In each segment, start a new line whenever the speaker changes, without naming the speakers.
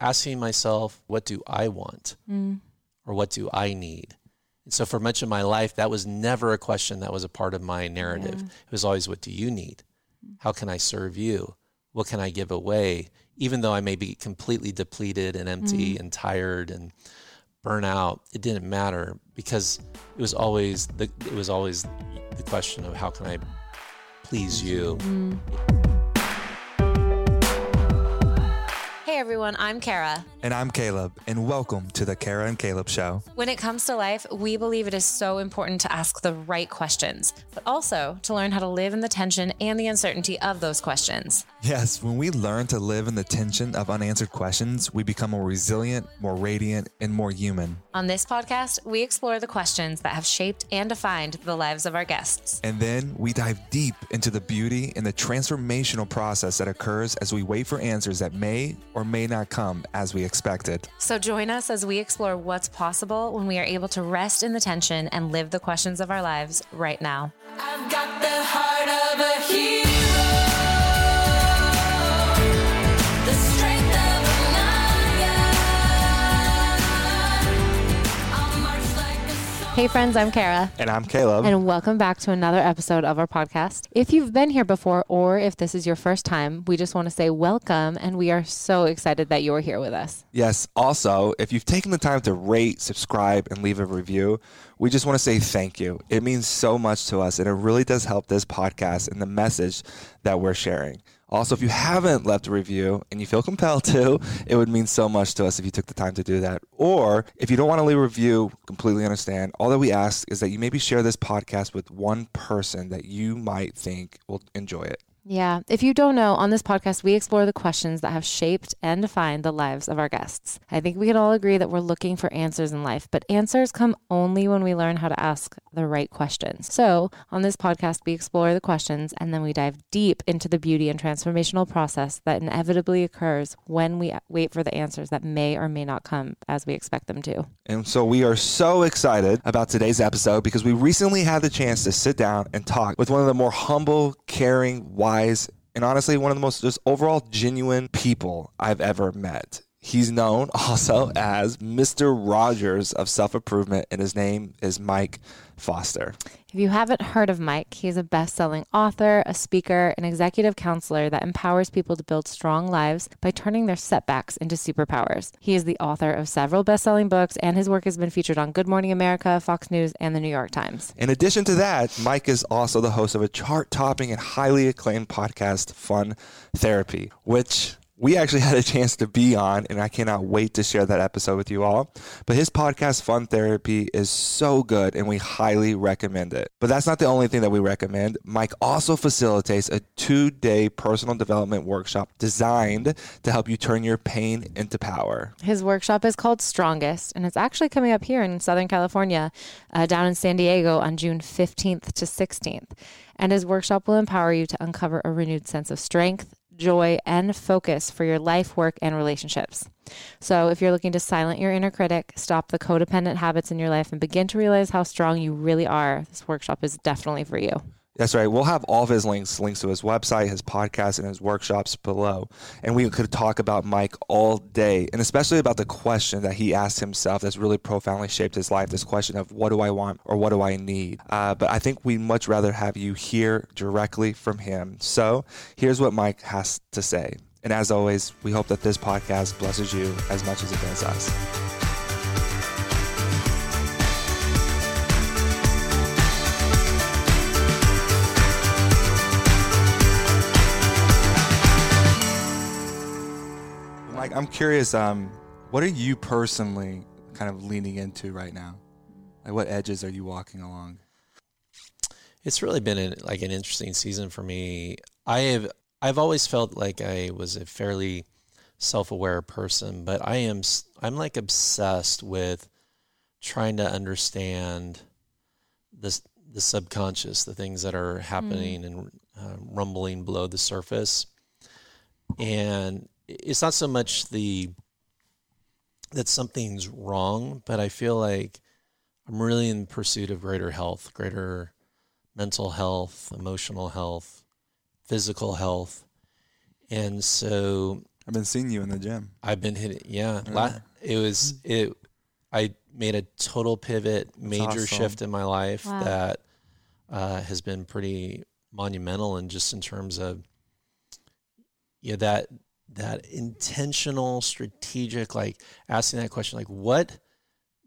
asking myself, what do I want?
Mm.
Or what do I need? And so for much of my life, that was never a question that was a part of my narrative.
Yeah.
It was always, what do you need? How can I serve you? What can I give away? Even though I may be completely depleted and empty
Mm.
and tired and burnt out, it didn't matter because it was always the it was always the question of how can I please you?
Mm.
Everyone, I'm Kara.
And I'm Caleb, and welcome to the Kara and Caleb Show.
When it comes to life, we believe it is so important to ask the right questions, but also to learn how to live in the tension and the uncertainty of those questions.
Yes, when we learn to live in the tension of unanswered questions, we become more resilient, more radiant, and more human.
On this podcast, we explore the questions that have shaped and defined the lives of our guests.
And then we dive deep into the beauty and the transformational process that occurs as we wait for answers that may or may not come as we expected.
So join us as we explore what's possible when we are able to rest in the tension and live the questions of our lives right now. Hey friends, I'm Kara.
And I'm Caleb.
And welcome back to another episode of our podcast. If you've been here before or if this is your first time, we just want to say welcome and we are so excited that you're here with us.
Yes. Also, if you've taken the time to rate, subscribe, and leave a review, we just want to say thank you. It means so much to us, and it really does help this podcast and the message that we're sharing. Also, if you haven't left a review and you feel compelled to, it would mean so much to us if you took the time to do that. Or if you don't want to leave a review, completely understand. All that we ask is that you maybe share this podcast with one person that you might think will enjoy it.
Yeah. If you don't know, on this podcast, we explore the questions that have shaped and defined the lives of our guests. I think we can all agree that we're looking for answers in life, but answers come only when we learn how to ask the right questions. So, on this podcast, we explore the questions and then we dive deep into the beauty and transformational process that inevitably occurs when we wait for the answers that may or may not come as we expect them to.
And so we are so excited about today's episode because we recently had the chance to sit down and talk with one of the more humble, caring, wise, and honestly, one of the most just overall genuine people I've ever met. He's known also as Mr. Rogers of self improvement, and his name is Mike Foster.
If you haven't heard of Mike, he's a best selling author, a speaker, an executive counselor that empowers people to build strong lives by turning their setbacks into superpowers. He is the author of several best selling books, and his work has been featured on Good Morning America, Fox News, and the New York Times.
In addition to that, Mike is also the host of a chart topping and highly acclaimed podcast, Fun Therapy, which we actually had a chance to be on, and I cannot wait to share that episode with you all. But his podcast, Fun Therapy, is so good, and we highly recommend it. But that's not the only thing that we recommend. Mike also facilitates a two day personal development workshop designed to help you turn your pain into power.
His workshop is called Strongest, and it's actually coming up here in Southern California, uh, down in San Diego on June 15th to 16th. And his workshop will empower you to uncover a renewed sense of strength, joy, and focus for your life, work, and relationships. So, if you're looking to silence your inner critic, stop the codependent habits in your life, and begin to realize how strong you really are, this workshop is definitely for you.
That's right. We'll have all of his links, links to his website, his podcast, and his workshops below. And we could talk about Mike all day, and especially about the question that he asked himself that's really profoundly shaped his life this question of what do I want or what do I need? Uh, but I think we'd much rather have you hear directly from him. So here's what Mike has to say. And as always, we hope that this podcast blesses you as much as it does us. Mike, I'm curious. Um, what are you personally kind of leaning into right now? Like, what edges are you walking along?
It's really been an, like an interesting season for me. I have I've always felt like I was a fairly self-aware person, but I am I'm like obsessed with trying to understand this the subconscious, the things that are happening and uh, rumbling below the surface. And it's not so much the that something's wrong, but I feel like I'm really in pursuit of greater health, greater mental health, emotional health, physical health. And so
I've been seeing you in the gym.
I've been hitting. Yeah, La- it was it. I made a total pivot, major
awesome.
shift in my life
Wow.
that uh, has been pretty monumental, and just in terms of yeah that that intentional, strategic, like asking that question, like what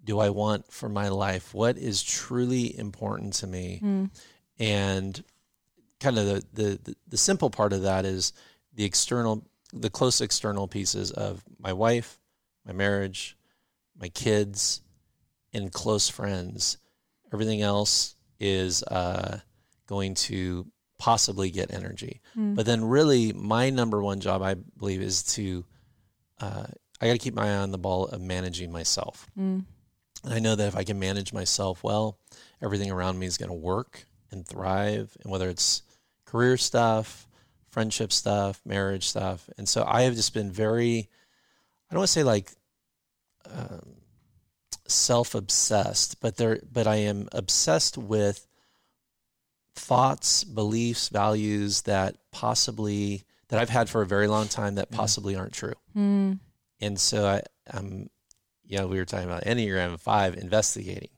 do I want for my life? What is truly important to me?
Mm.
and kind of the, the the the simple part of that is the external the close external pieces of my wife my marriage my kids and close friends everything else is uh, going to possibly get energy
Mm.
but then really my number one job i believe is to uh, i got to keep my eye on the ball of managing myself
Mm.
and I know that if I can manage myself well, everything around me is going to work and thrive. And whether it's career stuff, friendship stuff, marriage stuff. And so I have just been very, I don't want to say like um, self obsessed, but there, but I am obsessed with thoughts, beliefs, values that possibly, that I've had for a very long time that possibly aren't true.
Mm.
And so I, I'm, yeah, we were talking about Enneagram five investigating.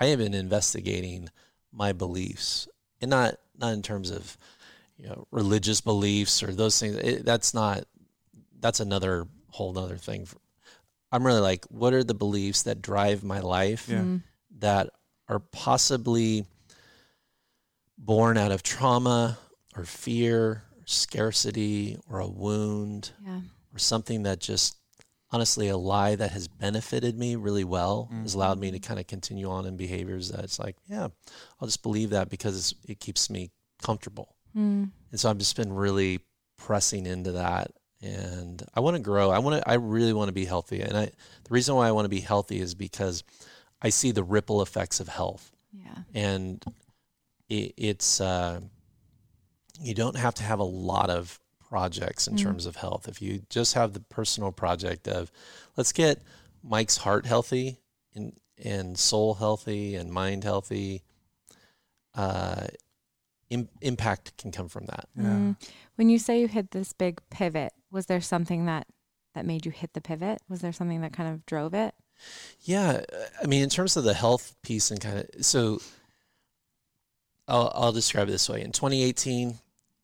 I have been investigating my beliefs, and not not in terms of you know religious beliefs or those things. It, that's not. That's another whole other thing. I'm really like, what are the beliefs that drive my life
Yeah.
That are possibly born out of trauma or fear, or scarcity, or a wound
Yeah.
or something that just honestly a lie that has benefited me really well has allowed me to kind of continue on in behaviors that it's like yeah i'll just believe that because it's, it keeps me comfortable
Mm.
and so i've just been really pressing into that and i want to grow i want to i really want to be healthy and i the reason why i want to be healthy is because i see the ripple effects of health
Yeah.
and it, it's uh, you don't have to have a lot of projects in
Mm.
terms of health if you just have the personal project of let's get mike's heart healthy and and soul healthy and mind healthy uh Im- impact can come from that
Yeah.
Mm. When you say you hit this big pivot, was there something that that made you hit the pivot? Was there something that kind of drove it?
Yeah, I mean, in terms of the health piece and kind of so, I'll I'll describe it this way: in 2018,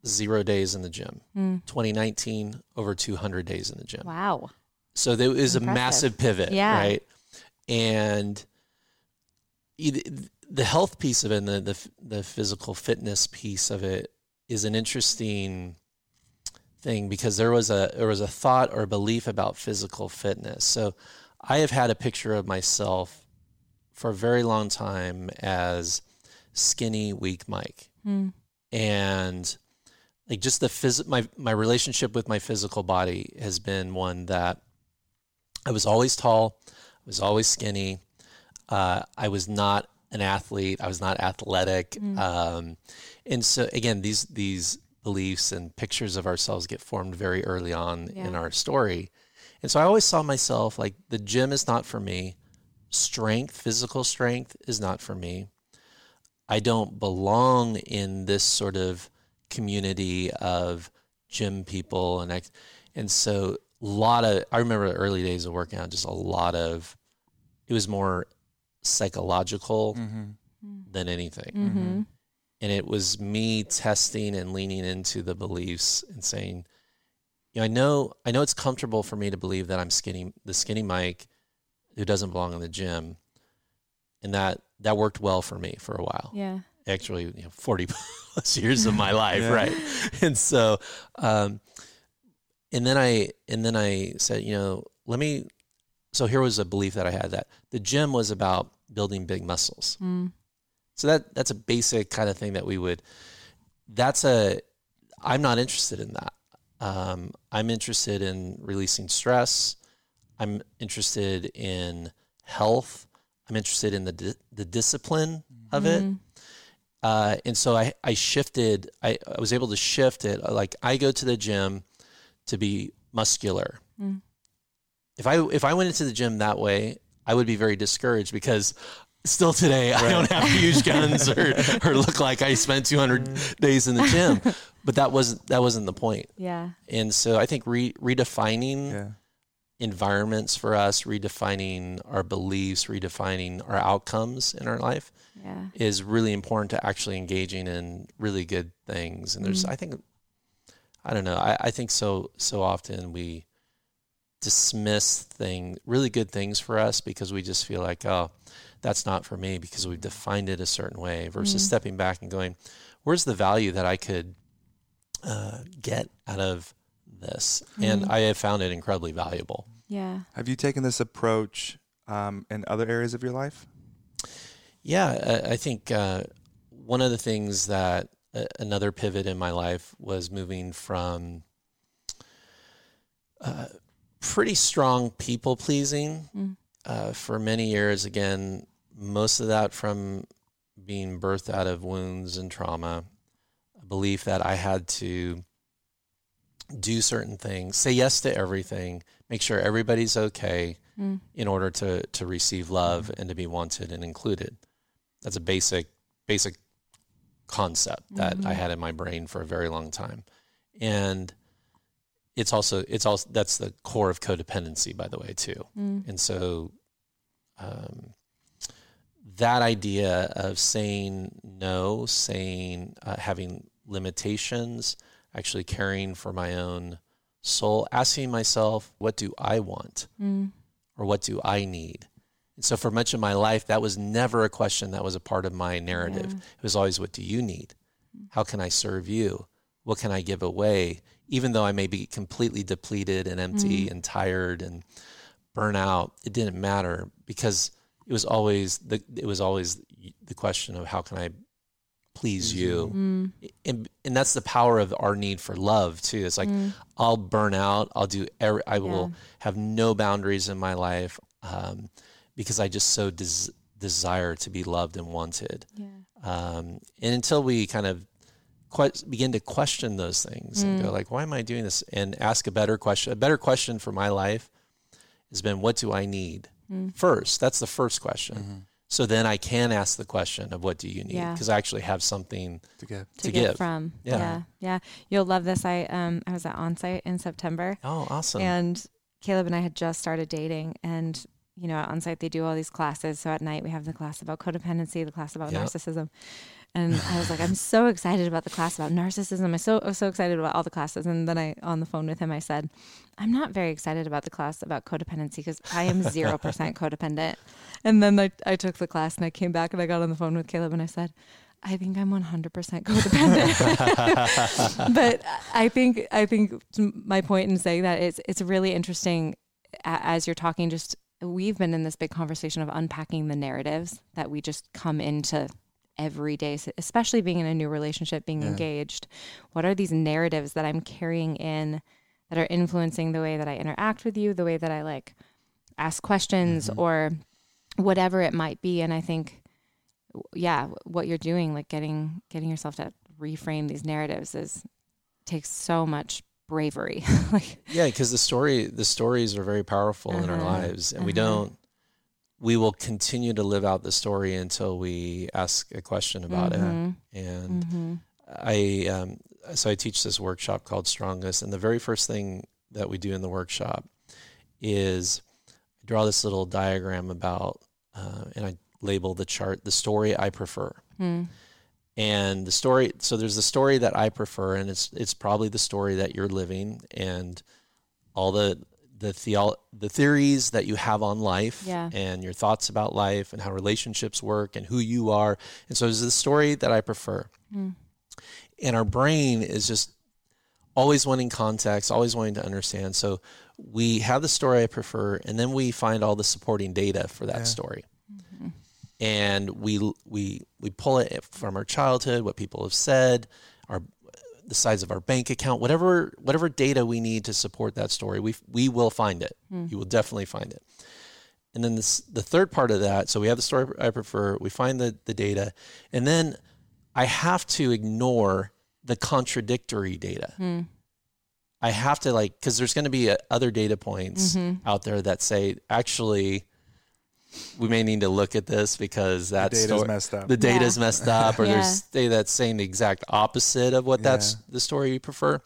zero days in the gym.
Mm.
2019, over 200 days in the gym.
Wow.
So there was a massive pivot,
Yeah.
right? And the health piece of it, and the, the the physical fitness piece of it, is an interesting thing because there was a there was a thought or a belief about physical fitness. So I have had a picture of myself for a very long time as skinny, weak Mike
Mm.
and like just the phys- my my relationship with my physical body has been one that I was always tall, I was always skinny. Uh, I was not an athlete. I was not athletic.
Mm.
Um, and so again, these these beliefs and pictures of ourselves get formed very early on in our story. And so I always saw myself like the gym is not for me. Strength, physical strength is not for me. I don't belong in this sort of community of gym people and ex- and so a lot of I remember the early days of working out just a lot of it was more psychological
Mm-hmm.
than anything
Mm-hmm.
and it was me testing and leaning into the beliefs and saying you know I know I know it's comfortable for me to believe that I'm skinny the skinny Mike who doesn't belong in the gym and that that worked well for me for a while
Yeah.
actually you know 40 plus years of my life
Yeah.
right and so um and then i and then i said you know let me so here was a belief that i had that the gym was about building big muscles
Mm.
so that that's a basic kind of thing that we would that's a i'm not interested in that um, i'm interested in releasing stress i'm interested in health i'm interested in the di- the discipline of it
Mhm.
uh, and so I, I shifted I, I was able to shift it like i go to the gym to be muscular
Mm.
if i if i went into the gym that way i would be very discouraged because still today, I don't have huge guns or, or look like I spent 200 days in the gym. But that wasn't that wasn't the point.
Yeah.
And so I think re- redefining
Yeah.
Environments for us, redefining our beliefs, redefining our outcomes in our life
Yeah.
is really important to actually engaging in really good things. And there's,
Mm.
I think, I don't know, I, I think so so often we dismiss thing really good things for us because we just feel like, oh, that's not for me because we've defined it a certain way versus
Mm.
stepping back and going, where's the value that I could uh, get out of this? And
Mm.
I have found it incredibly valuable.
Yeah.
Have you taken this approach um, in other areas of your life?
Yeah, I, I think uh, one of the things that uh, another pivot in my life was moving from uh, pretty strong people pleasing
Mm.
uh, for many years. Again, most of that from being birthed out of wounds and trauma, a belief that I had to do certain things, say yes to everything, make sure everybody's okay
Mm.
in order to to receive love and to be wanted and included. That's a basic basic concept that I
Mhm.
had in my brain for a very long time. And it's also it's also that's the core of codependency by the way too.
Mm.
And so um, that idea of saying no, saying uh, having limitations, actually caring for my own soul, asking myself, what do I want?
Mm.
or what do I need? And so for much of my life, that was never a question that was a part of my narrative.
Yeah.
It was always, what do you need? How can I serve you? What can I give away? Even though I may be completely depleted and empty and tired and burn out, it didn't matter because it was always the it was always the question of how can I please you?
Mm.
And and that's the power of our need for love too. It's like
Mm.
I'll burn out. I'll do. Every, I will
Yeah.
have no boundaries in my life um, because I just so des- desire to be loved and wanted.
Yeah.
Um, and until we kind of que- begin to question those things and
Mm.
go like, why am I doing this? And ask a better question. A better question for my life has been, what do I need
Mm.
first? That's the first question. So then I can ask the question of what do you need?
Yeah.
Because I actually have something
To give.
To,
To
give,
give.
from.
Yeah.
yeah. Yeah. You'll love this. I um I was at onsite in September
Oh, awesome.
and Caleb and I had just started dating and you know, on site they do all these classes. So at night we have the class about codependency, the class about
Yeah.
narcissism. And I was like, I'm so excited about the class about narcissism. I'm so I'm so excited about all the classes. And then I on the phone with him I said, I'm not very excited about the class about codependency because I am zero percent codependent. And then I, I took the class and I came back and I got on the phone with Caleb and I said, I think I'm 100% codependent. but I think I think my point in saying that is it's really interesting as you're talking. Just we've been in this big conversation of unpacking the narratives that we just come into every day, especially being in a new relationship, being
Yeah.
engaged. What are these narratives that I'm carrying in that are influencing the way that I interact with you, the way that I like ask questions
Mhm.
or whatever it might be? And I think yeah, what you're doing, like getting getting yourself to reframe these narratives, is takes so much bravery. like,
Yeah, because the story the stories are very powerful in our
Uh-huh,
lives, and we
uh-huh.
don't. We will continue to live out the story until we ask a question about
Mhm,
it. And
mhm,
I, um, so I teach this workshop called Strongest, and the very first thing that we do in the workshop is I draw this little diagram about, uh, and I label the chart the story I prefer
mm,
and the story so there's the story that i prefer and it's it's probably the story that you're living and all the the theo- the theories that you have on life
Yeah.
and your thoughts about life and how relationships work and who you are and so it's the story that i prefer
mm,
and our brain is just always wanting context always wanting to understand so we have the story i prefer and then we find all the supporting data for that
Yeah.
story. And we we we pull it from our childhood, what people have said, our the size of our bank account, whatever whatever data we need to support that story, we we will find it.
Mm.
You will definitely find it. And then this the third part of that, so we have the story I prefer, we find the the data, and then I have to ignore the contradictory data.
mm,
I have to like because there's going to be uh, other data points
mhm.
out there that say actually we may need to look at this because that
data's
story,
messed up.
the
Yeah.
data's messed up, or
Yeah.
there's data that's saying the exact opposite of what that's the story you prefer.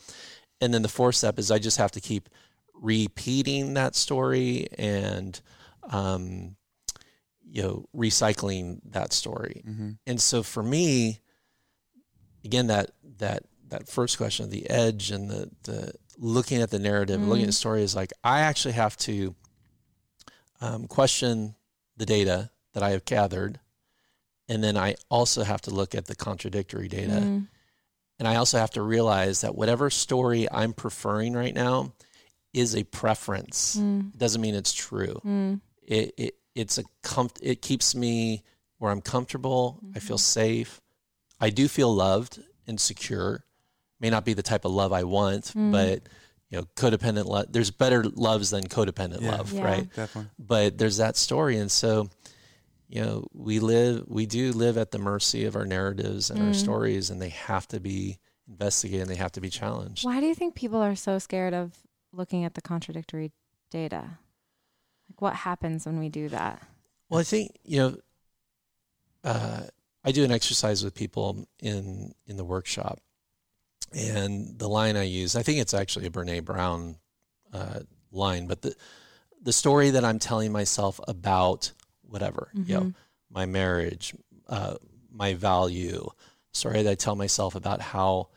And then the fourth step is I just have to keep repeating that story and, um, you know, recycling that story.
hmm
And so for me, again, that that that first question of the edge and the the looking at the narrative, looking at the story is like I actually have to um, question the data that I have gathered, and then I also have to look at the contradictory data,
Mm.
and I also have to realize that whatever story I'm preferring right now is a preference.
Mm.
It doesn't mean it's true
Mm.
it, it it's a comf- it keeps me where I'm comfortable. I feel safe. I do feel loved and secure. May not be the type of love I want,
Mm.
but you know, codependent love. There's better loves than codependent
Yeah.
love,
Yeah.
right?
Definitely.
But there's that story, and so you know, we live, we do live at the mercy of our narratives and our
Mm.
stories, and they have to be investigated. and They have to be challenged.
Why do you think people are so scared of looking at the contradictory data? Like, what happens when we do that?
Well, I think you know, uh, I do an exercise with people in in the workshop, and the line I use, I think it's actually a Brene Brown uh, line, but the the story that I'm telling myself about whatever, you know,
Mhm.
my marriage, uh, my value, story that I tell myself about how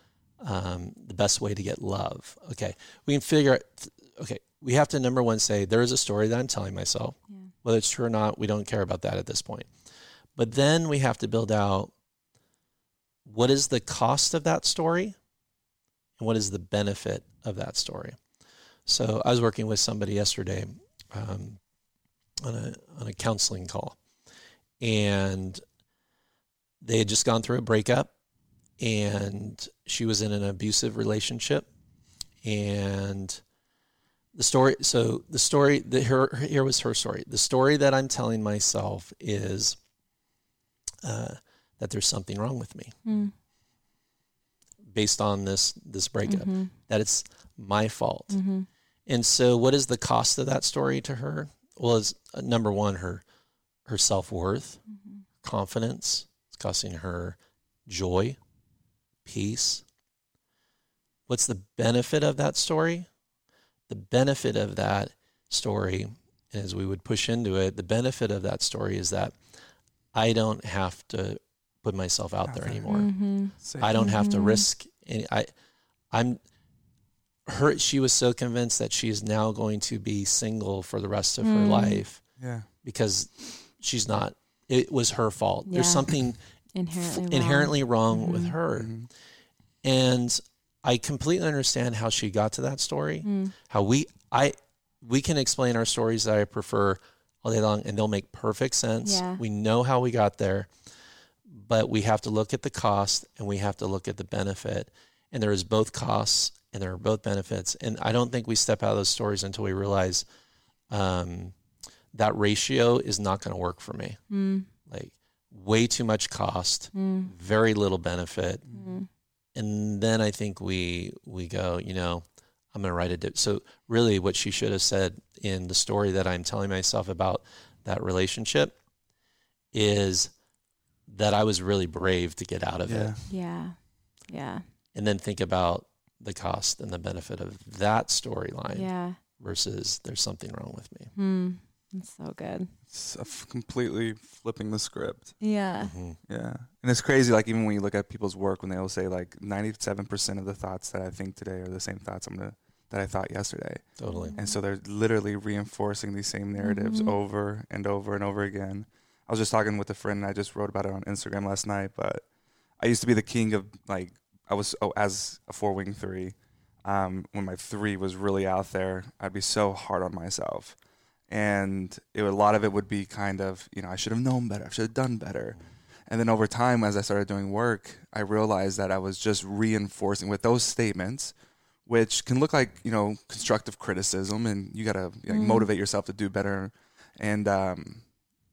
um, the best way to get love. Okay, we can figure out. Okay, we have to number one say there is a story that I'm telling myself.
Yeah.
Whether it's true or not, we don't care about that at this point. But then we have to build out what is the cost of that story and what is the benefit of that story. So I was working with somebody yesterday um, on a on a counseling call, and they had just gone through a breakup, and she was in an abusive relationship, and the story so the story that her here was her story the story that i'm telling myself is uh, that there's something wrong with me
Mm.
Based on this this breakup
Mhm.
that it's my fault
Mhm.
and so what is the cost of that story to her well is uh, number one her her self-worth
Mhm.
confidence it's costing her joy peace what's the benefit of that story the benefit of that story as we would push into it the benefit of that story is that i don't have to put myself out
Out
there
there.
anymore
Mhm.
i don't have to
Mhm.
risk any i i'm her she was so convinced that she is now going to be single for the rest of her
Mm.
life
Yeah.
because she's not it was her fault there's something
Inherently, wrong.
inherently wrong with
Mhm.
her
Mhm.
and i completely understand how she got to that story
Mm.
how we i we can explain our stories that i prefer all day long and they'll make perfect sense
Yeah.
we know how we got there but we have to look at the cost and we have to look at the benefit and there is both costs and there are both benefits and i don't think we step out of those stories until we realize um, that ratio is not going to work for me
Mm.
like way too much cost
Mm.
very little benefit
Mm.
and then I think we we go, you know, I'm going to write it. So really, what she should have said in the story that I'm telling myself about that relationship is that I was really brave to get out of
Yeah.
it,
Yeah. Yeah.
and then think about the cost and the benefit of that storyline
Yeah.
versus there's something wrong with me.
Mm. That's so good.
It's a f- completely flipping the script.
Yeah.
Mhm.
Yeah. And it's crazy, like, even when you look at people's work, when they will say, like, 97% of the thoughts that I think today are the same thoughts I'm gonna, that I thought yesterday.
Totally.
And so they're literally reinforcing these same narratives
Mhm.
over and over and over again. I was just talking with a friend, and I just wrote about it on Instagram last night, but I used to be the king of, like, I was, oh, as a four wing three, um, when my three was really out there, I'd be so hard on myself. And it, a lot of it would be kind of, you know, I should have known better. I should have done better. And then over time, as I started doing work, I realized that I was just reinforcing with those statements, which can look like, you know, constructive criticism and you got to like,
Mhm.
motivate yourself to do better. And, um,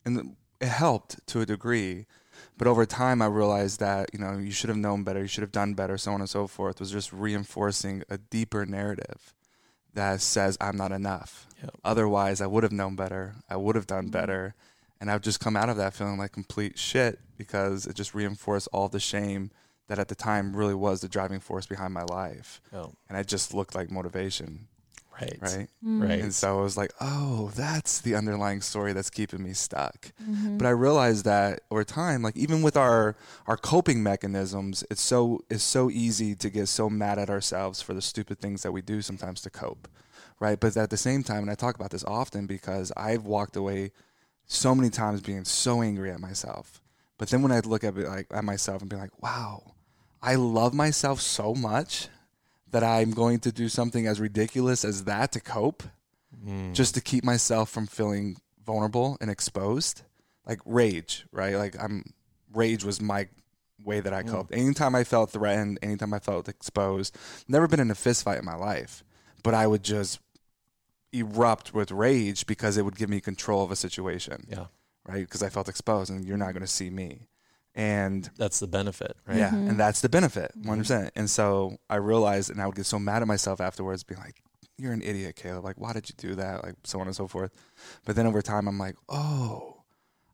and it helped to a degree. But over time, I realized that, you know, you should have known better, you should have done better, so on and so forth, was just reinforcing a deeper narrative that says, I'm not enough.
Yep.
Otherwise, I would have known better, I would have done
Mhm.
better. And I've just come out of that feeling like complete shit because it just reinforced all the shame that at the time really was the driving force behind my life.
Oh,
And it just looked like motivation,
right.
right?
Right.
And so I was like, oh, that's the underlying story that's keeping me stuck.
Mm-hmm.
But I realized that over time, like even with our our coping mechanisms, it's so it's so easy to get so mad at ourselves for the stupid things that we do sometimes to cope, right? But at the same time, and I talk about this often because I've walked away so many times being so angry at myself. But then when I look at it like at myself and be like, wow, I love myself so much that I'm going to do something as ridiculous as that to cope
Mm.
just to keep myself from feeling vulnerable and exposed. Like rage right? Like i'm rage was my way that i coped. Anytime i felt threatened anytime i felt exposed never been in a fist fight in my life but i would just erupt with rage because it would give me control of a situation.
Yeah.
right? Because i felt exposed and you're not going to see me and
That's the benefit, right?
yeah, mm-hmm. and that's the benefit, one percent. And so I realized, and I would get so mad at myself afterwards, being like, "You're an idiot, Caleb. Like, why did you do that? Like, so on and so forth." But then over time, I'm like, "Oh,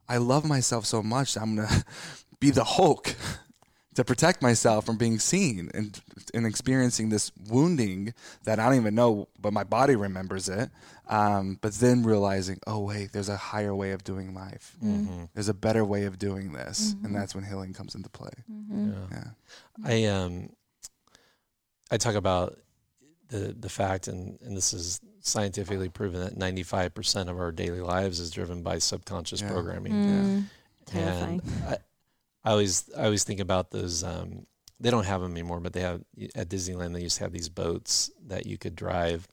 I love myself so much. that I'm gonna be the Hulk to protect myself from being seen and and experiencing this wounding that I don't even know, but my body remembers it. Um, but then realizing, oh wait, there's a higher way of doing life.
Mm-hmm.
There's a better way of doing this, and that's when healing comes into play.
Mm-hmm.
Yeah.
Yeah.
I um I talk about the the fact and and this is scientifically proven that 95% of our daily lives is driven by subconscious
Yeah.
programming.
Mm. Terrifying.
And I, I always I always think about those um they don't have them anymore but they have at Disneyland they used to have these boats that you could drive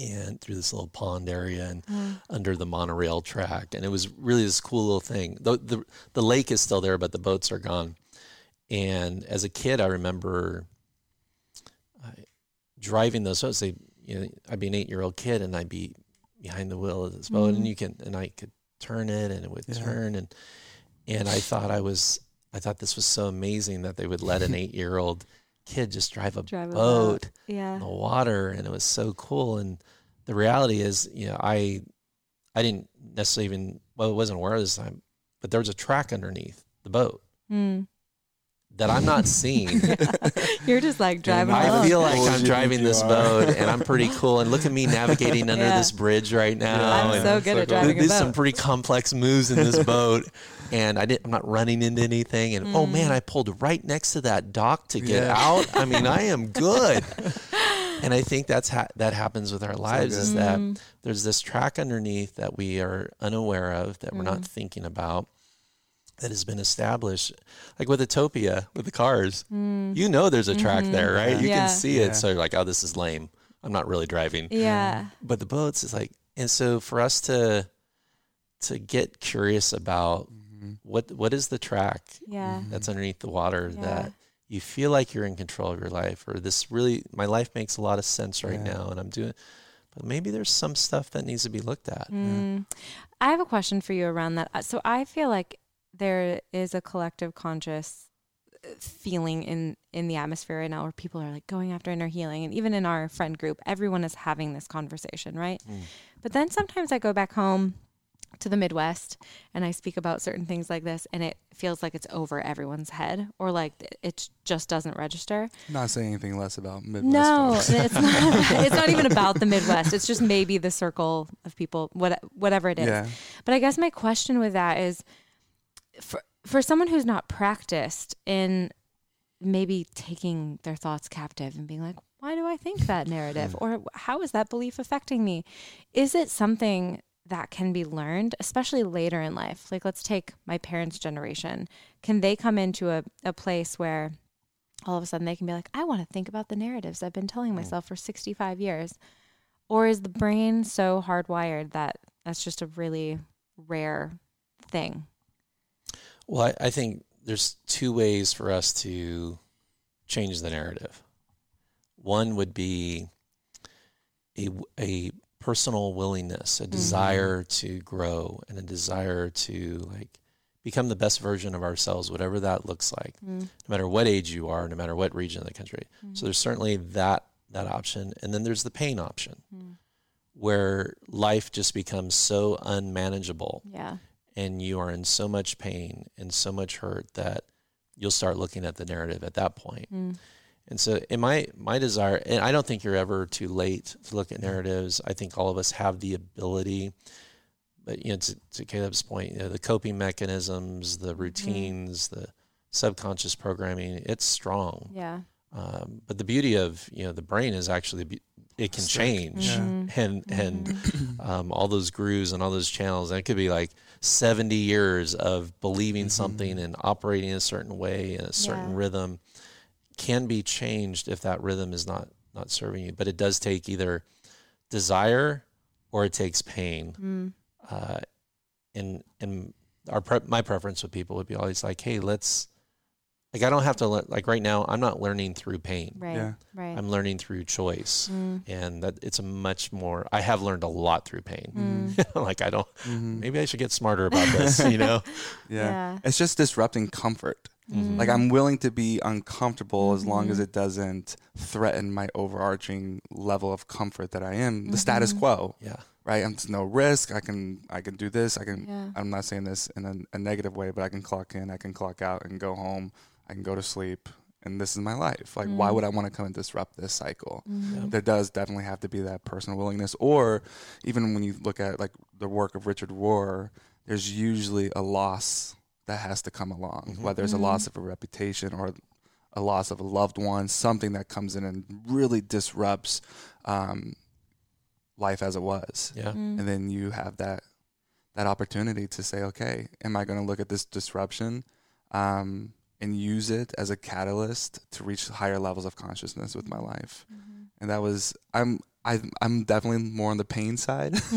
and through this little pond area and
Mm.
under the monorail track, and it was really this cool little thing. The, the the lake is still there, but the boats are gone. And as a kid, I remember uh, driving those boats. They, you know, I'd be an eight year old kid, and I'd be behind the wheel of this boat, and
Mhm.
you can, and I could turn it, and it would
Yeah.
turn, and and I thought I was, I thought this was so amazing that they would let an eight year old kid just drive a
Drive
boat
boat. Yeah.
in the water and it was so cool and the reality is you know i i didn't necessarily even well i wasn't aware of this time but there was a track underneath the boat
Mm.
That i'm not seeing
You're just like driving
i feel like i'm driving this boat and i'm pretty cool and look at me navigating under
Yeah.
this bridge right now
I'm so good at
cool.
driving a
there's some pretty complex moves in this boat and i didn't i'm not running into anything and oh man i pulled right next to that dock to get
Yeah.
out i mean i am good and i think that's ha- that happens with our lives is
good.
that
Mm.
there's this track underneath that we are unaware of that we're
Mm.
not thinking about that has been established like with Autopia with the cars you know there's a track there right you
Mm-hmm. Yeah.
can see
Yeah.
it so you're like oh this is lame i'm not really driving
Yeah.
but the boats is like and so for us to to get curious about
Mm-hmm.
what what is the track
Yeah.
that's underneath the water
Yeah.
that you feel like you're in control of your life or this really my life makes a lot of sense right
Yeah.
now and i'm doing but maybe there's some stuff that needs to be looked at
Mm. I have a question for you around that. Uh, So I feel like there is a collective conscious uh, feeling in in the atmosphere right now where people are like going after inner healing and even in our friend group everyone is having this conversation right
Mm.
but then sometimes i go back home to the midwest and i speak about certain things like this and it feels like it's over everyone's head or like it just doesn't register
Not saying anything less about Midwest.
no, it's not. It's not even about the Midwest. It's just maybe the circle of people, what, whatever it is.
Yeah.
But I guess my question with that is, for for someone who's not practiced in maybe taking their thoughts captive and being like, why do I think that narrative, hmm. or how is that belief affecting me? Is it something that can be learned, especially later in life? Like, let's take my parents' generation. Can they come into a, a place where all of a sudden they can be like, I want to think about the narratives I've been telling hmm. myself for 65 years? Or is the brain so hardwired that that's just a really rare thing?
Well I, I think there's two ways for us to change the narrative. One would be a, a personal willingness a mm-hmm. desire to grow and a desire to like become the best version of ourselves whatever that looks like mm-hmm. no matter what age you are no matter what region of the country. Mm-hmm. So there's certainly that that option. And then there's the pain option where life just becomes so unmanageable
Yeah.
And you are in so much pain and so much hurt that you'll start looking at the narrative at that point.
Mm.
And so, in my my desire, and I don't think you're ever too late to look at narratives. I think all of us have the ability, but you know, to, to Caleb's point, you know, the coping mechanisms, the routines, the subconscious programming, it's strong.
Yeah.
Um, but the beauty of you know the brain is actually it can
Sick.
change,
Yeah.
Mhm.
and and um, all those grooves and all those channels, and it could be like seventy years of believing
Mhm.
something and operating a certain way in a certain
Yeah.
rhythm can be changed if that rhythm is not not serving you. But it does take either desire or it takes pain.
Mm.
Uh, and and our pre- my preference with people would be always like, hey, let's like I don't have to le- like right now. I'm not learning through pain.
Right.
Yeah.
Right.
I'm learning through choice,
Mm.
and that it's a much more. I have learned a lot through pain.
Mm.
like I don't.
Mhm.
Maybe I should get smarter about this. You know.
Yeah.
Yeah.
It's just disrupting comfort.
Mhm.
Like I'm willing to be uncomfortable as long as
Mhm.
it doesn't threaten my overarching level of comfort that I am, the status
Mhm.
quo,
Yeah.
right? I'm no risk. I can I can do this. I can
Yeah.
I'm not saying this in a, a negative way, but I can clock in, I can clock out and go home. I can go to sleep and this is my life. Like why
Mm.
would I want to come and disrupt this cycle?
Mhm.
There does definitely have to be that personal willingness or even when you look at like the work of Richard Rohr, there's usually a loss that has to come along,
Mhm.
whether it's a
Mhm.
loss of a reputation or a loss of a loved one, something that comes in and really disrupts um, life as it was.
Yeah.
Mm.
And then you have that that opportunity to say, okay, am I going to look at this disruption um, and use it as a catalyst to reach higher levels of consciousness with my life?
Mhm.
And that was I'm I, I'm definitely more on the pain side.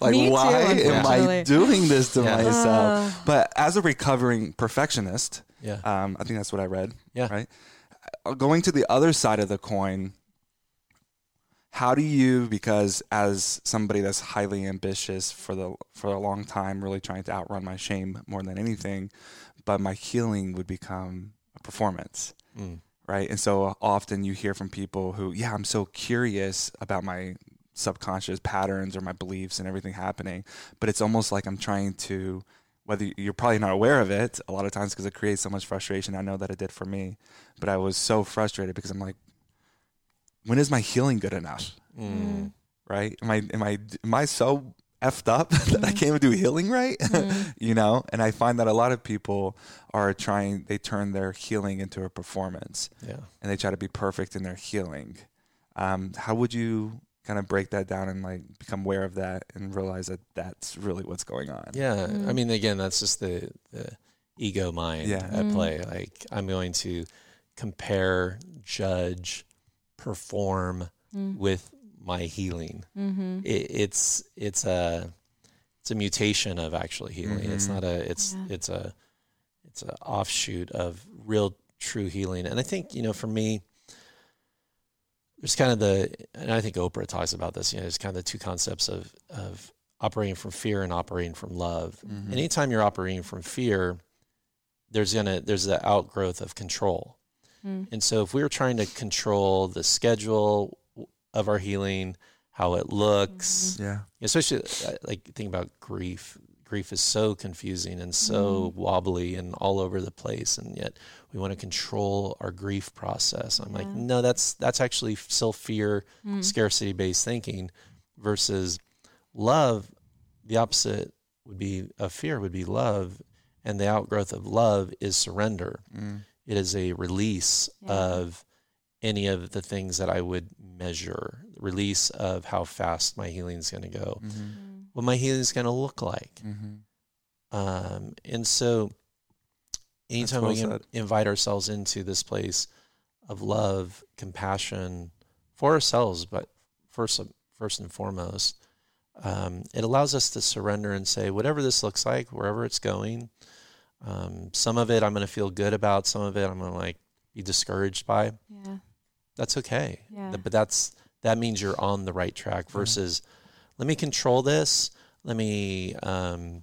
like,
Me too,
why am I doing this to
Yeah.
myself?
Uh,
But as a recovering perfectionist,
Yeah.
um, I think that's what I read.
Yeah.
Right. Uh, Going to the other side of the coin, how do you? Because as somebody that's highly ambitious for the for a long time, really trying to outrun my shame more than anything, but my healing would become a performance
Mm.
right? And so often you hear from people who, yeah, I'm so curious about my subconscious patterns or my beliefs and everything happening, but it's almost like I'm trying to, whether you're probably not aware of it a lot of times because it creates so much frustration. I know that it did for me, but I was so frustrated because I'm like, when is my healing good enough?
Mm.
Right? Am I am I am I so effed up that I can't even do healing right?
Mhm.
you know and i find that a lot of people are trying they turn their healing into a performance
Yeah.
and they try to be perfect in their healing um, how would you kind of break that down and like become aware of that and realize that that's really what's going on
Yeah. I
Mm.
mean, again, that's just the, the ego mind
Yeah.
at
Mm.
play. Like, I'm going to compare, judge, perform
Mm.
with my healing.
Mhm.
It, it's it's a it's a mutation of actually healing. It's
Mhm.
not a it's
Yeah.
it's a it's a offshoot of real true healing. And I think you know, for me, there's kind of the and I think Oprah talks about this. You know, it's kind of the two concepts of of operating from fear and operating from love.
Mhm.
Anytime you're operating from fear, there's gonna there's the outgrowth of control.
Mm.
And so if we were trying to control the schedule of our healing, how it looks,
yeah
especially uh, like think about grief. Grief is so confusing and so wobbly and all over the place, and yet we want to control our grief process. I'm like, no, that's that's actually still fear,
Mm.
scarcity based thinking, versus love. The opposite would be of fear would be love, and the outgrowth of love is surrender
Mm.
it is a release
Yeah.
of any of the things that I would measure, release of how fast my healing is going to go,
Mhm.
Mm.
what my healing is going to look like.
Mhm.
Um, and so, anytime
well
we
said.
invite ourselves into this place of love, compassion for ourselves, but first, first and foremost, um, it allows us to surrender and say, whatever this looks like, wherever it's going, um, some of it I'm going to feel good about, some of it I'm going to like be discouraged by.
Yeah.
That's okay.
Yeah.
But that's that means you're on the right track versus let me control this. Let me um,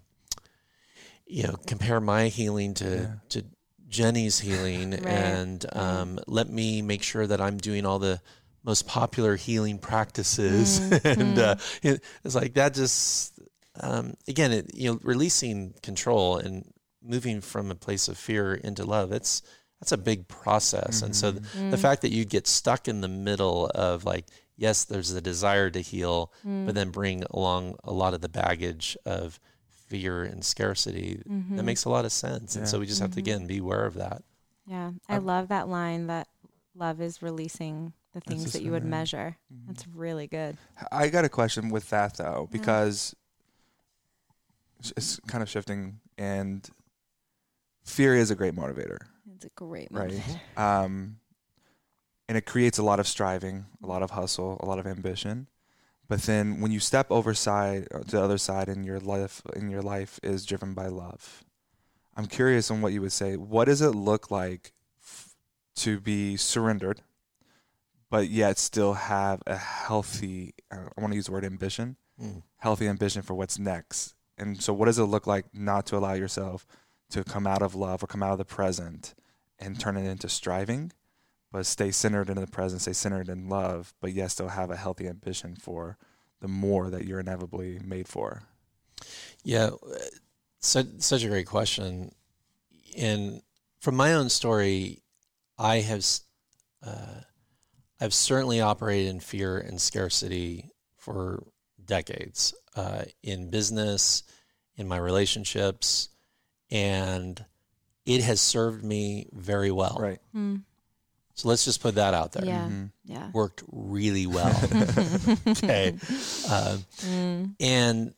you know, compare my healing to
Yeah.
to Jenny's healing
Right.
and um, let me make sure that I'm doing all the most popular healing practices
Mm,
and uh, it, it's like that just um, again, it, you know, releasing control and moving from a place of fear into love. It's that's a big process, and so th-
Mm-hmm.
the fact that you get stuck in the middle of like, yes, there's a desire to heal,
Mm.
but then bring along a lot of the baggage of fear and scarcity.
Mm-hmm.
That makes a lot of sense, and so we just have to again be aware of that.
Yeah, I love that line that love is releasing the things that you would
right.
measure. That's really good.
I got a question with that though, because it's- it's kind of shifting, and fear is a great motivator,
It's a great
right? Um, and it creates a lot of striving, a lot of hustle, a lot of ambition. But then when you step over side uh, to the other side, and your life in your life is driven by love, I'm curious on what you would say. What does it look like f- to be surrendered, but yet still have a healthy? uh, I want to use the word ambition
Mm.
healthy ambition for what's next. And so, what does it look like not to allow yourself to come out of love or come out of the present and turn it into striving, but stay centered in the present, stay centered in love, but yes, still have a healthy ambition for the more that you're inevitably made for?
Yeah, such such a great question. And from my own story, I have uh, I've certainly operated in fear and scarcity for decades uh, in business, in my relationships, and it has served me very well.
Right.
Mm,
So let's just put that out there.
Yeah.
Mhm.
yeah.
Worked really well. okay. Um,
Mm,
and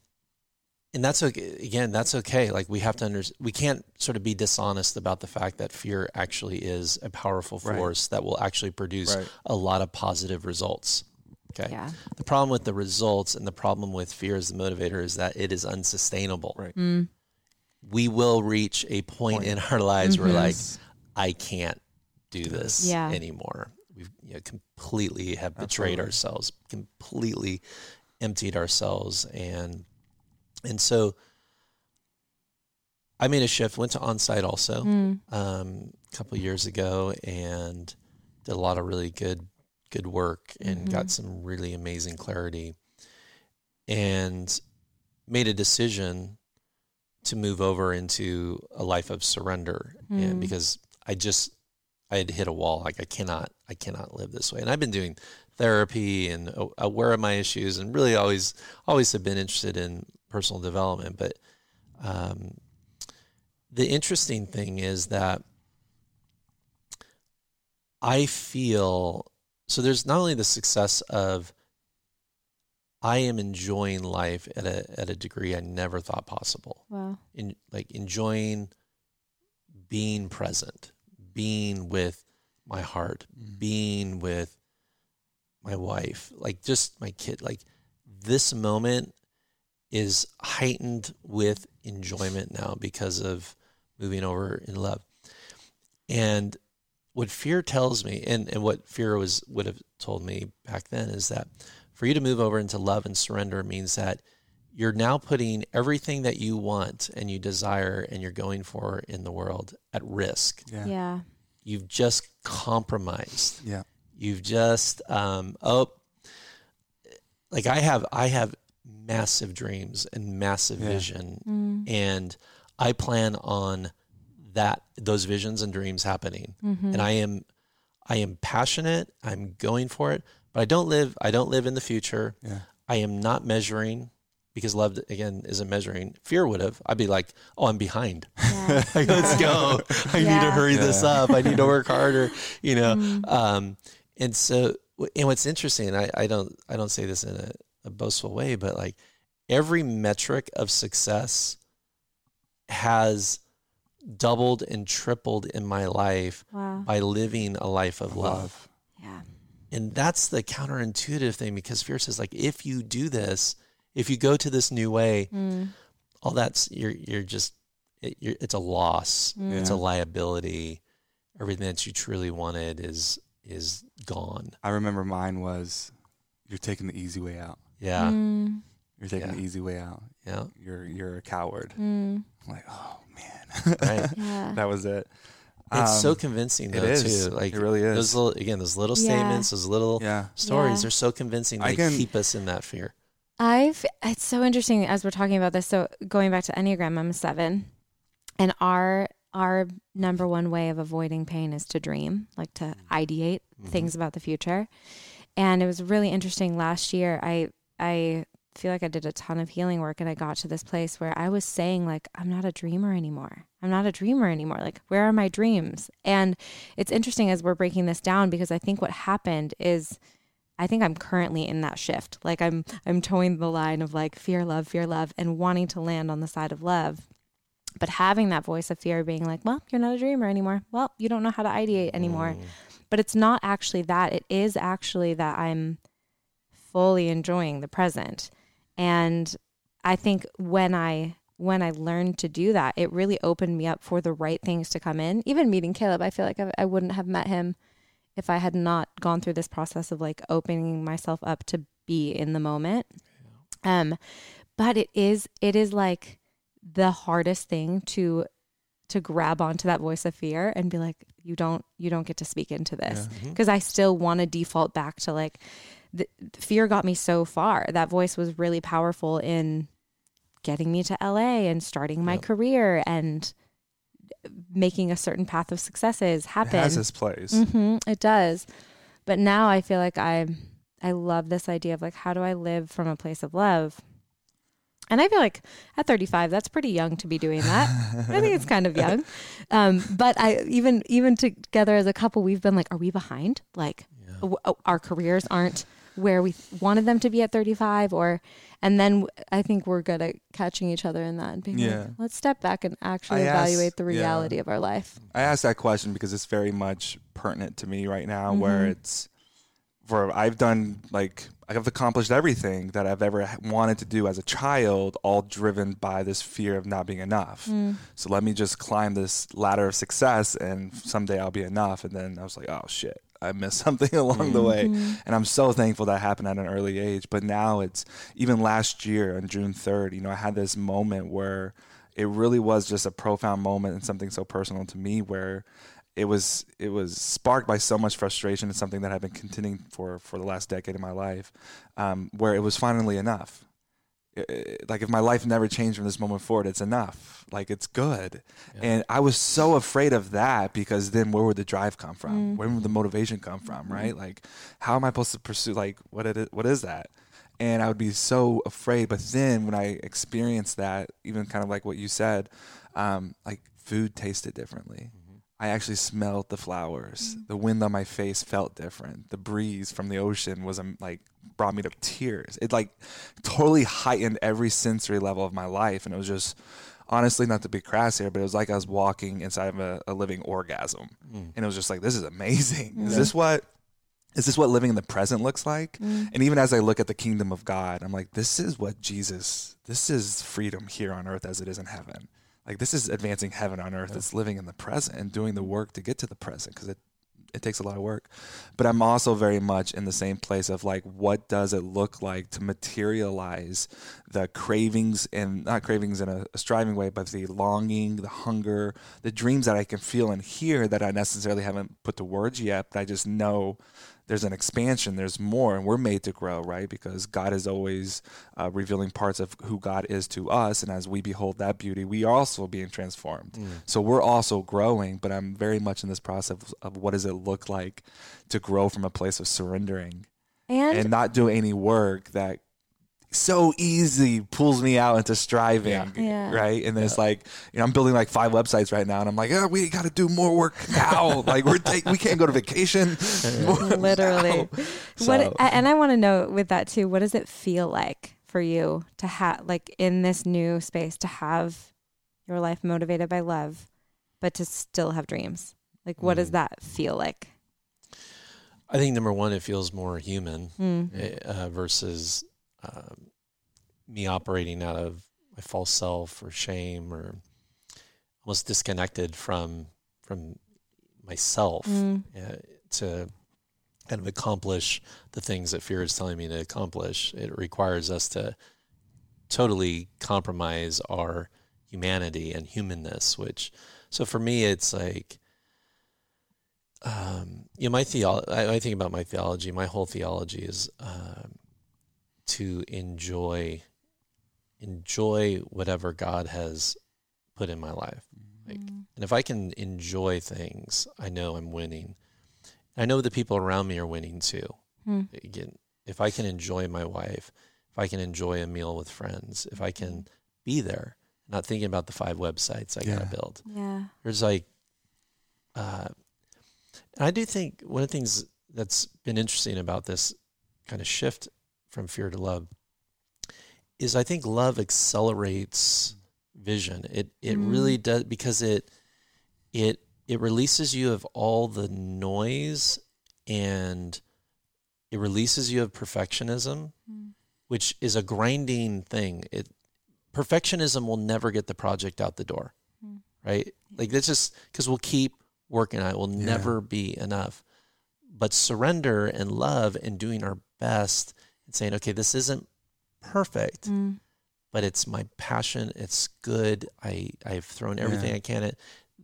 and that's okay again that's okay like we have to under we can't sort of be dishonest about the fact that fear actually is a powerful
Right.
force that will actually produce
Right.
a lot of positive results okay
yeah.
the problem with the results and the problem with fear as the motivator is that it is unsustainable
Right.
Mm,
we will reach a point
Point.
in our lives where
Mhm.
like i can't do this
Yeah.
anymore we've you know, completely have betrayed
Absolutely.
ourselves completely emptied ourselves and and so i made a shift went to on-site also
mm,
um, a couple years ago and did a lot of really good good work and
Mhm.
got some really amazing clarity and made a decision to move over into a life of surrender.
Mm.
and because I just I had hit a wall like I cannot I cannot live this way. And I've been doing therapy and uh, aware of my issues and really always always have been interested in personal development. But um, the interesting thing is that I feel so there's not only the success of I am enjoying life at a at a degree I never thought possible.
wow.
In like enjoying being present, being with my heart, mm-hmm. being with my wife, like just my kid. Like this moment is heightened with enjoyment now because of moving over in love. And what fear tells me, and, and what fear was would have told me back then is that for you to move over into love and surrender means that you're now putting everything that you want and you desire and you're going for in the world at risk.
Yeah.
Yeah.
You've just compromised
Yeah.
you've just um oh like i have i have massive dreams and massive
Yeah.
vision
Mm,
and i plan on that those visions and dreams happening
mhm.
and i am i am passionate i'm going for it but i don't live i don't live in the future
Yeah.
i am not measuring because love again isn't measuring fear would have i'd be like oh i'm behind
Yeah.
let's go i need to
Yeah.
hurry this up i need to work harder you know
Mm,
um, and so, and what's interesting, I, I don't, I don't say this in a, a boastful way, but like every metric of success has doubled and tripled in my life
wow.
by living a life of love.
Yeah.
And that's the counterintuitive thing because fear says like, if you do this, if you go to this new way,
Mm,
all that's, you're, you're just, it, you're, it's a loss.
mm.
It's a liability. Everything that you truly wanted is, is gone.
I remember mine was you're taking the easy way out.
Yeah.
Mm,
You're taking
Yeah.
the easy way out.
Yeah.
You're you're a coward.
mm,
I'm like, oh man.
Right.
yeah.
that was it.
It's so
Um,
convincing though
is.
too. Like
It really is.
Those little again, those little
Yeah.
statements, those little
Yeah.
stories,
Yeah.
they're so convincing. They
can-
keep us in that fear.
I've it's so interesting as we're talking about this. So going back to Enneagram, I'm a seven. And our our number one way of avoiding pain is to dream, like to ideate things about the future. And it was really interesting last year. I I feel like I did a ton of healing work and I got to this place where I was saying like I'm not a dreamer anymore. I'm not a dreamer anymore. Like where are my dreams? And it's interesting as we're breaking this down because I think what happened is I think I'm currently in that shift. Like I'm I'm toeing the line of like fear, love, fear, love and wanting to land on the side of love. But having that voice of fear being like, well, you're not a dreamer anymore. Well, you don't know how to ideate anymore. Mm. But it's not actually that. It is actually that I'm fully enjoying the present. And I think when I when I learned to do that, it really opened me up for the right things to come in. Even meeting Caleb, I feel like I, I wouldn't have met him if I had not gone through this process of like opening myself up to be in the moment. Um, but it is it is like the hardest thing to to grab onto that voice of fear and be like, you don't you don't get to speak into this because I still want to default back to like the, fear got me so far. That voice was really powerful in getting me to LA and starting my
Yep.
career and making a certain path of successes
It
happen.
has its place.
hmm it does. But now I feel like I I love this idea of like how do I live from a place of love? And I feel like at 35, that's pretty young to be doing that. I think it's kind of young. Um, but I even even together as a couple, we've been like, are we behind? Like w- oh, our careers aren't where we wanted them to be at 35 or and then I think we're good at catching each other in that and being
Yeah.
like, let's step back and actually
I asked-
evaluate the
yeah.
reality of our life.
I asked that question because it's very much pertinent to me right now, where
Mhm.
it's for I've done like I've accomplished everything that I've ever wanted to do as a child, all driven by this fear of not being enough.
Mm.
So let me just climb this ladder of success, and someday I'll be enough. And then I was like, oh shit, I missed something along the way. And I'm so thankful that happened at an early age. But now it's even last year on June 3rd, you know, I had this moment where it really was just a profound moment and something so personal to me where it was it was sparked by so much frustration and something that I've been contending for for the last decade of my life, um, where it was finally enough. I- I- like if my life never changed from this moment forward, it's enough. Like it's good.
Yeah.
And I was so afraid of that because then where would the drive come from?
Mm.
Where would the motivation come from? Right? Like how am I supposed to pursue? Like what it is, what is that? And I would be so afraid. But then when I experienced that, even kind of like what you said, um, like food tasted differently. I actually smelled the flowers. The wind on my face felt different. The breeze from the ocean was um, like brought me to tears. It like totally heightened every sensory level of my life, and it was just honestly not to be crass here, but it was like I was walking inside of a, a living orgasm,
Mm.
and it was just like this is amazing. Is
Mm.
this what? Is this what living in the present looks like?
Mm.
And even as I look at the kingdom of God, I'm like, this is what Jesus, this is freedom here on earth as it is in heaven. Like this is advancing heaven on earth. It's living in the present and doing the work to get to the present because it it takes a lot of work. But I'm also very much in the same place of like, what does it look like to materialize the cravings and not cravings in a, a striving way, but the longing, the hunger, the dreams that I can feel and hear that I necessarily haven't put to words yet, but I just know there's an expansion, there's more, and we're made to grow, right? Because God is always uh, revealing parts of who God is to us, and as we behold that beauty, we are also being transformed. So we're also growing, but I'm very much in this process of, of what does it look like to grow from a place of surrendering
And,
and not do any work that so easy pulls me out into striving,
Yeah.
Yeah.
right? And then it's like, you know, I'm building like five websites right now, and I'm like, oh, we got to do more work now. like we're take, we can't go to vacation.
Literally.
now.
What
So-
and I want to know with that too. What does it feel like for you to have like in this new space to have your life motivated by love, but to still have dreams? Like, what does
Mm.
that feel like?
I think number one, it feels more human
Mm.
eh, uh, versus um, me operating out of my false self or shame or almost disconnected from from myself
Mm.
uh, to kind of accomplish the things that fear is telling me to accomplish. It requires us to totally compromise our humanity and humanness, which so for me it's like um, you know, my theology. I, I think about my theology. My whole theology is um, to enjoy enjoy whatever God has put in my life. Like, and if I can enjoy things, I know I'm winning. I know the people around me are winning too.
Hmm.
Again, if I can enjoy my wife, if I can enjoy a meal with friends, if I can be there, not thinking about the five websites I
Yeah.
gotta build.
Yeah.
There's like, uh, and I do think one of the things that's been interesting about this kind of shift from fear to love is I think love accelerates vision. It it
Mm.
really does because it it it releases you of all the noise and it releases you of perfectionism,
Mm.
which is a grinding thing. It perfectionism will never get the project out the door,
Mm.
right? Like that's just because we'll keep working on it. Will
Yeah.
never be enough. But surrender and love and doing our best and saying, okay, this isn't perfect,
Mm.
but it's my passion. It's good. I I've thrown everything
Yeah.
I can at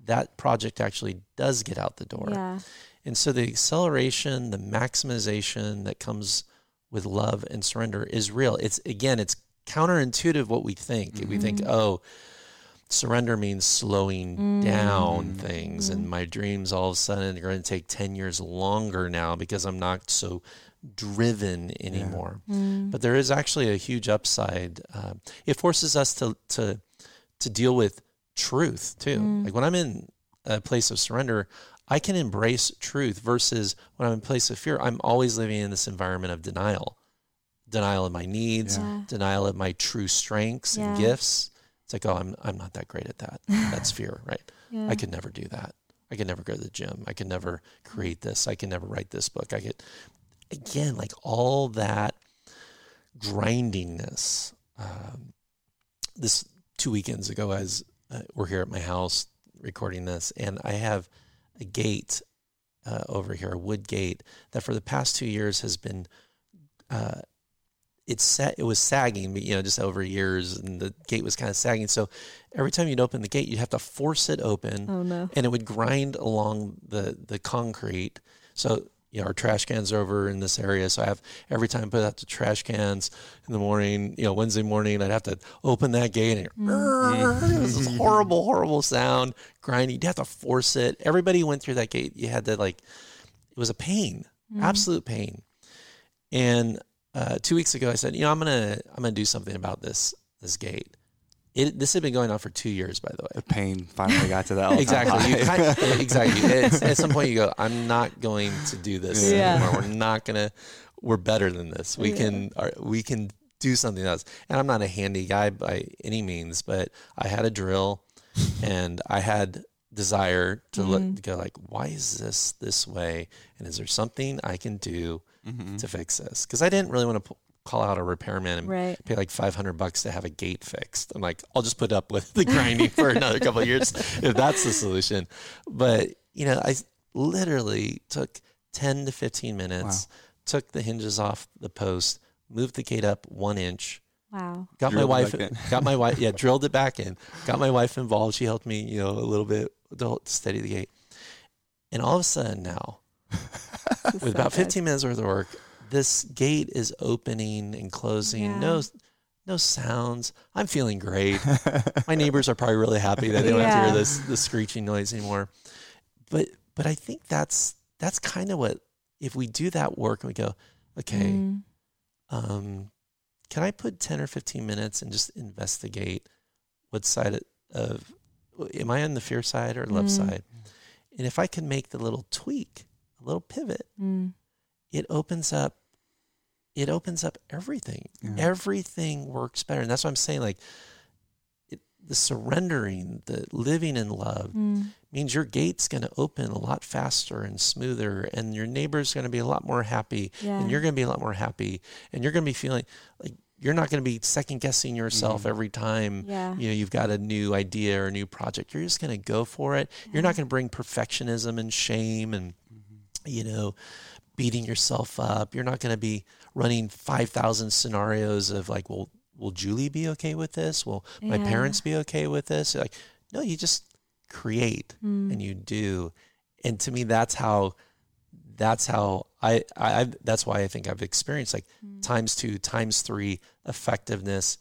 that project. Actually, does get out the door.
Yeah.
And so the acceleration, the maximization that comes with love and surrender is real. It's again, it's counterintuitive what we think. We think,
Mhm.
oh, surrender means slowing
Mm.
down
Mm.
things,
Mhm.
and my dreams all of a sudden are going to take ten years longer now because I'm not so driven anymore.
Mm.
But there is actually a huge upside. Um, it forces us to to to deal with truth too.
Mm.
Like when I'm in a place of surrender, I can embrace truth versus when I'm in a place of fear, I'm always living in this environment of denial. Denial of my needs,
Yeah.
denial of my true strengths and gifts. It's like, oh, I'm I'm not that great at that. That's fear, right?
Yeah.
I could never do that. I could never go to the gym. I could never create this. I could never write this book. I could, again, like all that grindingness. Um, this two weekends ago, as uh, we're here at my house recording this, and I have a gate uh, over here, a wood gate that for the past two years has been. Uh, it's sa- it was sagging, you know, just over years, and the gate was kind of sagging. So every time you'd open the gate, you'd have to force it open
Oh no.
and it would grind along the the concrete. So you know, our trash cans are over in this area. So I have every time I put out the trash cans in the morning, you know, Wednesday morning, I'd have to open that gate and it, this is horrible, horrible sound, grinding. You'd have to force it. Everybody went through that gate. You had to like, it was a pain, absolute pain. And uh, two weeks ago, I said, you know, I'm gonna I'm gonna do something about this this gate. It, this had been going on for two years, by the way
The pain finally got to that.
exactly. Kind exactly. It's, at some point, you go, "I'm not going to do this
Yeah.
anymore. We're not gonna. We're better than this. We
Yeah.
can. Our, we can do something else." And I'm not a handy guy by any means, but I had a drill, and I had desire to look
Mhm.
to go like, "Why is this this way? And is there something I can do
Mhm.
to fix this?" Because I didn't really want to. Call out a repairman and
Right.
pay like 500 bucks to have a gate fixed. I'm like, I'll just put up with the grinding for another couple of years if that's the solution. But, you know, I literally took 10 to 15 minutes, took the hinges off the post, moved the gate up one inch,
Wow.
got my
Drilled it
wife, got my wife, yeah, drilled it back in, got my wife involved. She helped me, you know, a little bit to steady the gate. And all of a sudden now, with about 15 minutes worth of work, this gate is opening and closing.
Yeah.
No, no sounds. I'm feeling great. My neighbors are probably really happy that they don't have to hear this the screeching noise anymore. But but I think that's that's kind of what if we do that work and we go, okay,
Mm.
um, can I put 10 or 15 minutes and just investigate what side of, am I on the fear side or love
Mm.
side? And if I can make the little tweak, a little pivot,
Mm.
It opens up, it opens up everything.
Yeah.
Everything works better. And that's what I'm saying. Like it, the surrendering, the living in love
Mm.
means your gate's going to open a lot faster and smoother and your neighbor's going to be a lot more happy
Yeah.
and you're going to be a lot more happy and you're going to be feeling like you're not going to be second guessing yourself
Mhm.
every time
Yeah.
you know you've got a new idea or a new project you're just going to go for it you're not going to bring perfectionism and shame and you know beating yourself up you're not going to be running 5000 scenarios of like well will julie be okay with this will my
Yeah.
parents be okay with this like no you just create
Mm.
and you do and to me that's how that's how I, I I've, that's why I think I've experienced like
Mm.
times two, times three effectiveness,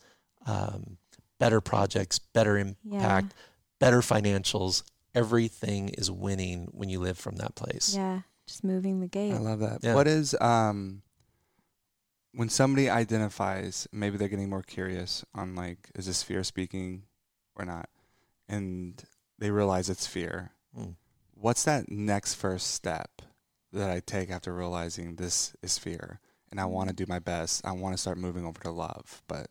um, better projects, better impact, better financials. Everything is winning when you live from that place.
Yeah. Just moving the gate.
I love that.
Yeah.
What is um when somebody identifies, maybe they're getting more curious on like, is this fear speaking or not? And they realize it's fear.
Mm.
What's that next first step that I take after realizing this is fear? And I want to do my best. I want to start moving over to love, but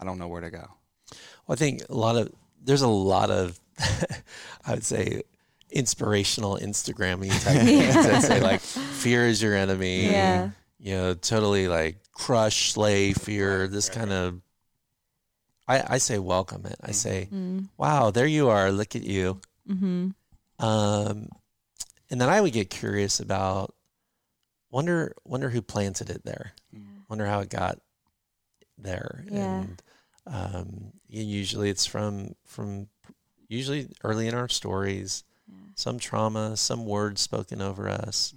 I don't know where to go.
Well, I think a lot of there's a lot of I would say inspirational Instagramming type things that say like fear is your enemy.
Yeah.
You know, totally like crush, slay fear. This kind of I, I say welcome it. I say,
Mm.
wow, there you are. Look at you.
Mm-hmm.
Um, and then I would get curious about wonder wonder who planted it there. Wonder how it got there.
Yeah.
And um, and usually it's from from usually early in our stories, some trauma, some words spoken over us.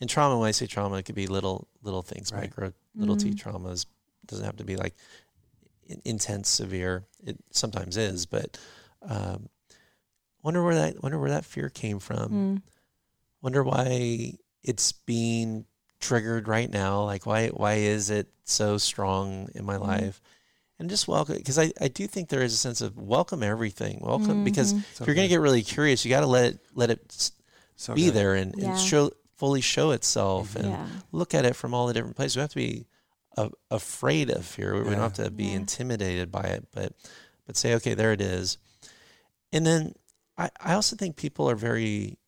And trauma, when I say trauma, it could be little little things,
Right.
micro little T
Mhm.
traumas. doesn't have to be like intense, severe. It sometimes is, but um, wonder where that wonder where that fear came from.
Mm.
Wonder why it's being triggered right now. Like why why is it so strong in my
Mhm.
life? And just welcome because I, I do think there is a sense of welcome everything. Welcome because
Mhm.
So
if you're gonna get really curious, you got to let it let it
So
be
good.
there and,
Yeah.
and show fully show itself and
Yeah.
look at it from all the different places. We have to be uh, afraid of fear. We don't have to be
Yeah.
intimidated by it, but but say, okay, there it is. And then I, I also think people are very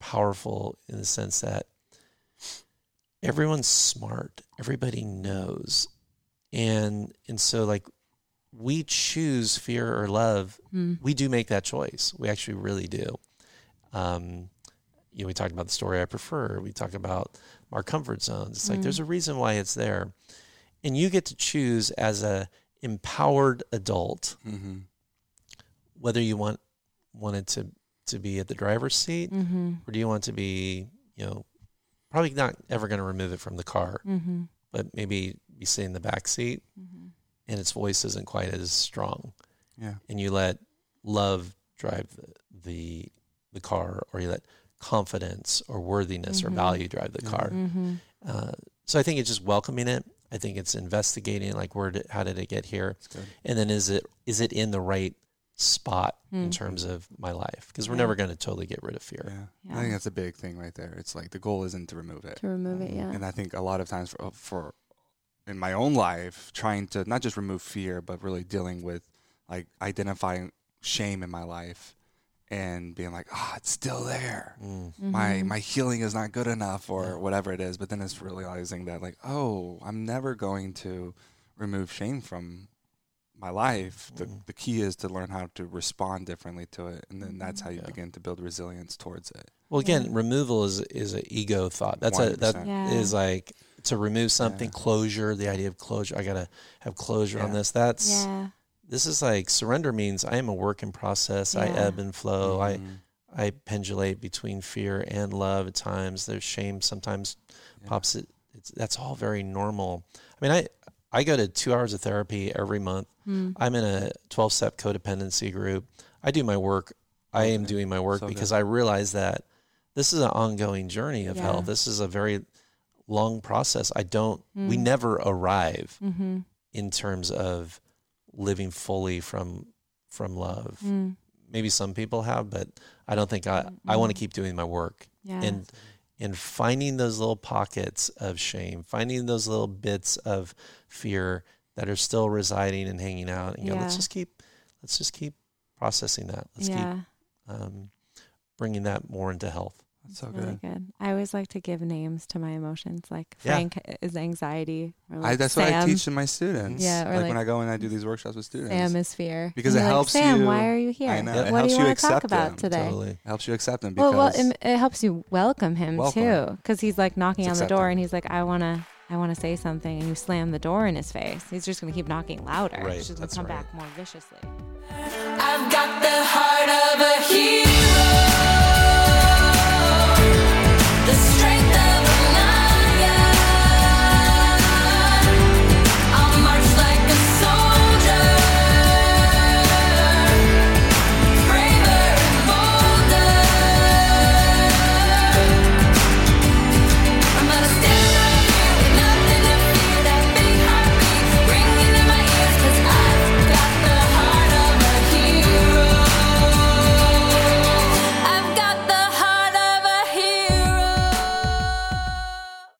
powerful in the sense that everyone's smart. Everybody knows. And and so like we choose fear or love
Mm.
we do make that choice. We actually really do. Um, you know, we talked about the story I prefer. We talk about our comfort zones. It's like
Mm.
there's a reason why it's there, and you get to choose as a empowered adult
Mhm.
whether you want wanted to to be at the driver's seat
Mm-hmm.
or do you want to be, you know, probably not ever going to remove it from the car,
Mm-hmm.
but maybe be sitting in the back seat
Mm-hmm.
and its voice isn't quite as strong.
Yeah.
and you let love drive the the, the car, or you let confidence or worthiness
Mhm.
or value drive the car.
Mm-hmm.
Uh, so I think it's just welcoming it. I think it's investigating, like where did, how did it get here, and then is it is it in the right spot in
Mm.
terms of my life? Because we're
Yeah.
never going to totally get rid of fear.
Yeah.
Yeah.
I think that's a big thing right there. It's like the goal isn't to remove it.
To remove it, yeah.
And I think a lot of times for, for in my own life, trying to not just remove fear, but really dealing with like identifying shame in my life and being like, ah, it's still there.
Mm.
My
Mhm.
my healing is not good enough or
Yeah.
whatever it is. But then it's realizing that like, oh, I'm never going to remove shame from my life. The
Mhm.
the key is to learn how to respond differently to it. And then that's how you
Yeah.
begin to build resilience towards it.
Well, again,
Yeah.
removal is is an ego thought. That's a that
Yeah.
is like to remove something.
Yeah.
Closure. The idea of closure. I gotta have closure on this. That's
yeah.
this is like surrender means I am a work in process. I ebb and flow. I
Mhm.
I pendulate between fear and love at times. There's shame sometimes
Yeah.
pops it. It's that's all very normal. I mean, I I go to two hours of therapy every month.
Mm.
I'm in a 12 step codependency group. I do my work. I am doing my work
So
because
good.
I realize that this is an ongoing journey of
Yeah.
health. This is a very long process. I don't. We
Mm.
never arrive
Mm-hmm.
in terms of living fully from from love
Mm.
maybe some people have, but I don't think I, I want to
Mhm.
keep doing my work
Yeah.
and and finding those little pockets of shame, finding those little bits of fear that are still residing and hanging out, and go, let's just keep let's just keep processing that. Let's
yeah.
keep um, bringing that more into health.
That's so
really
good.
good. I always like to give names to my emotions. Like
Yeah.
Frank is anxiety. Or
I,
like
that's what I teach to my students.
Yeah,
like,
like-
when I go and I do these workshops with students.
Sam is fear.
Because
And
it
you're like,
helps
Sam,
you-
why are you here?
I know.
It
What
helps
do you
you
want to talk
accept
about
him,
today?
Totally.
It helps you accept them
Well,
because
well, it, it helps you welcome him
Welcome
too, because he's like knocking
It's
on the door,
accepting.
and he's like, "I wanna, I wanna say something," and you slam the door in his face. He's just gonna keep knocking louder.
Right,
It's just gonna come
right.
back more viciously.
I've got the heart of a hero.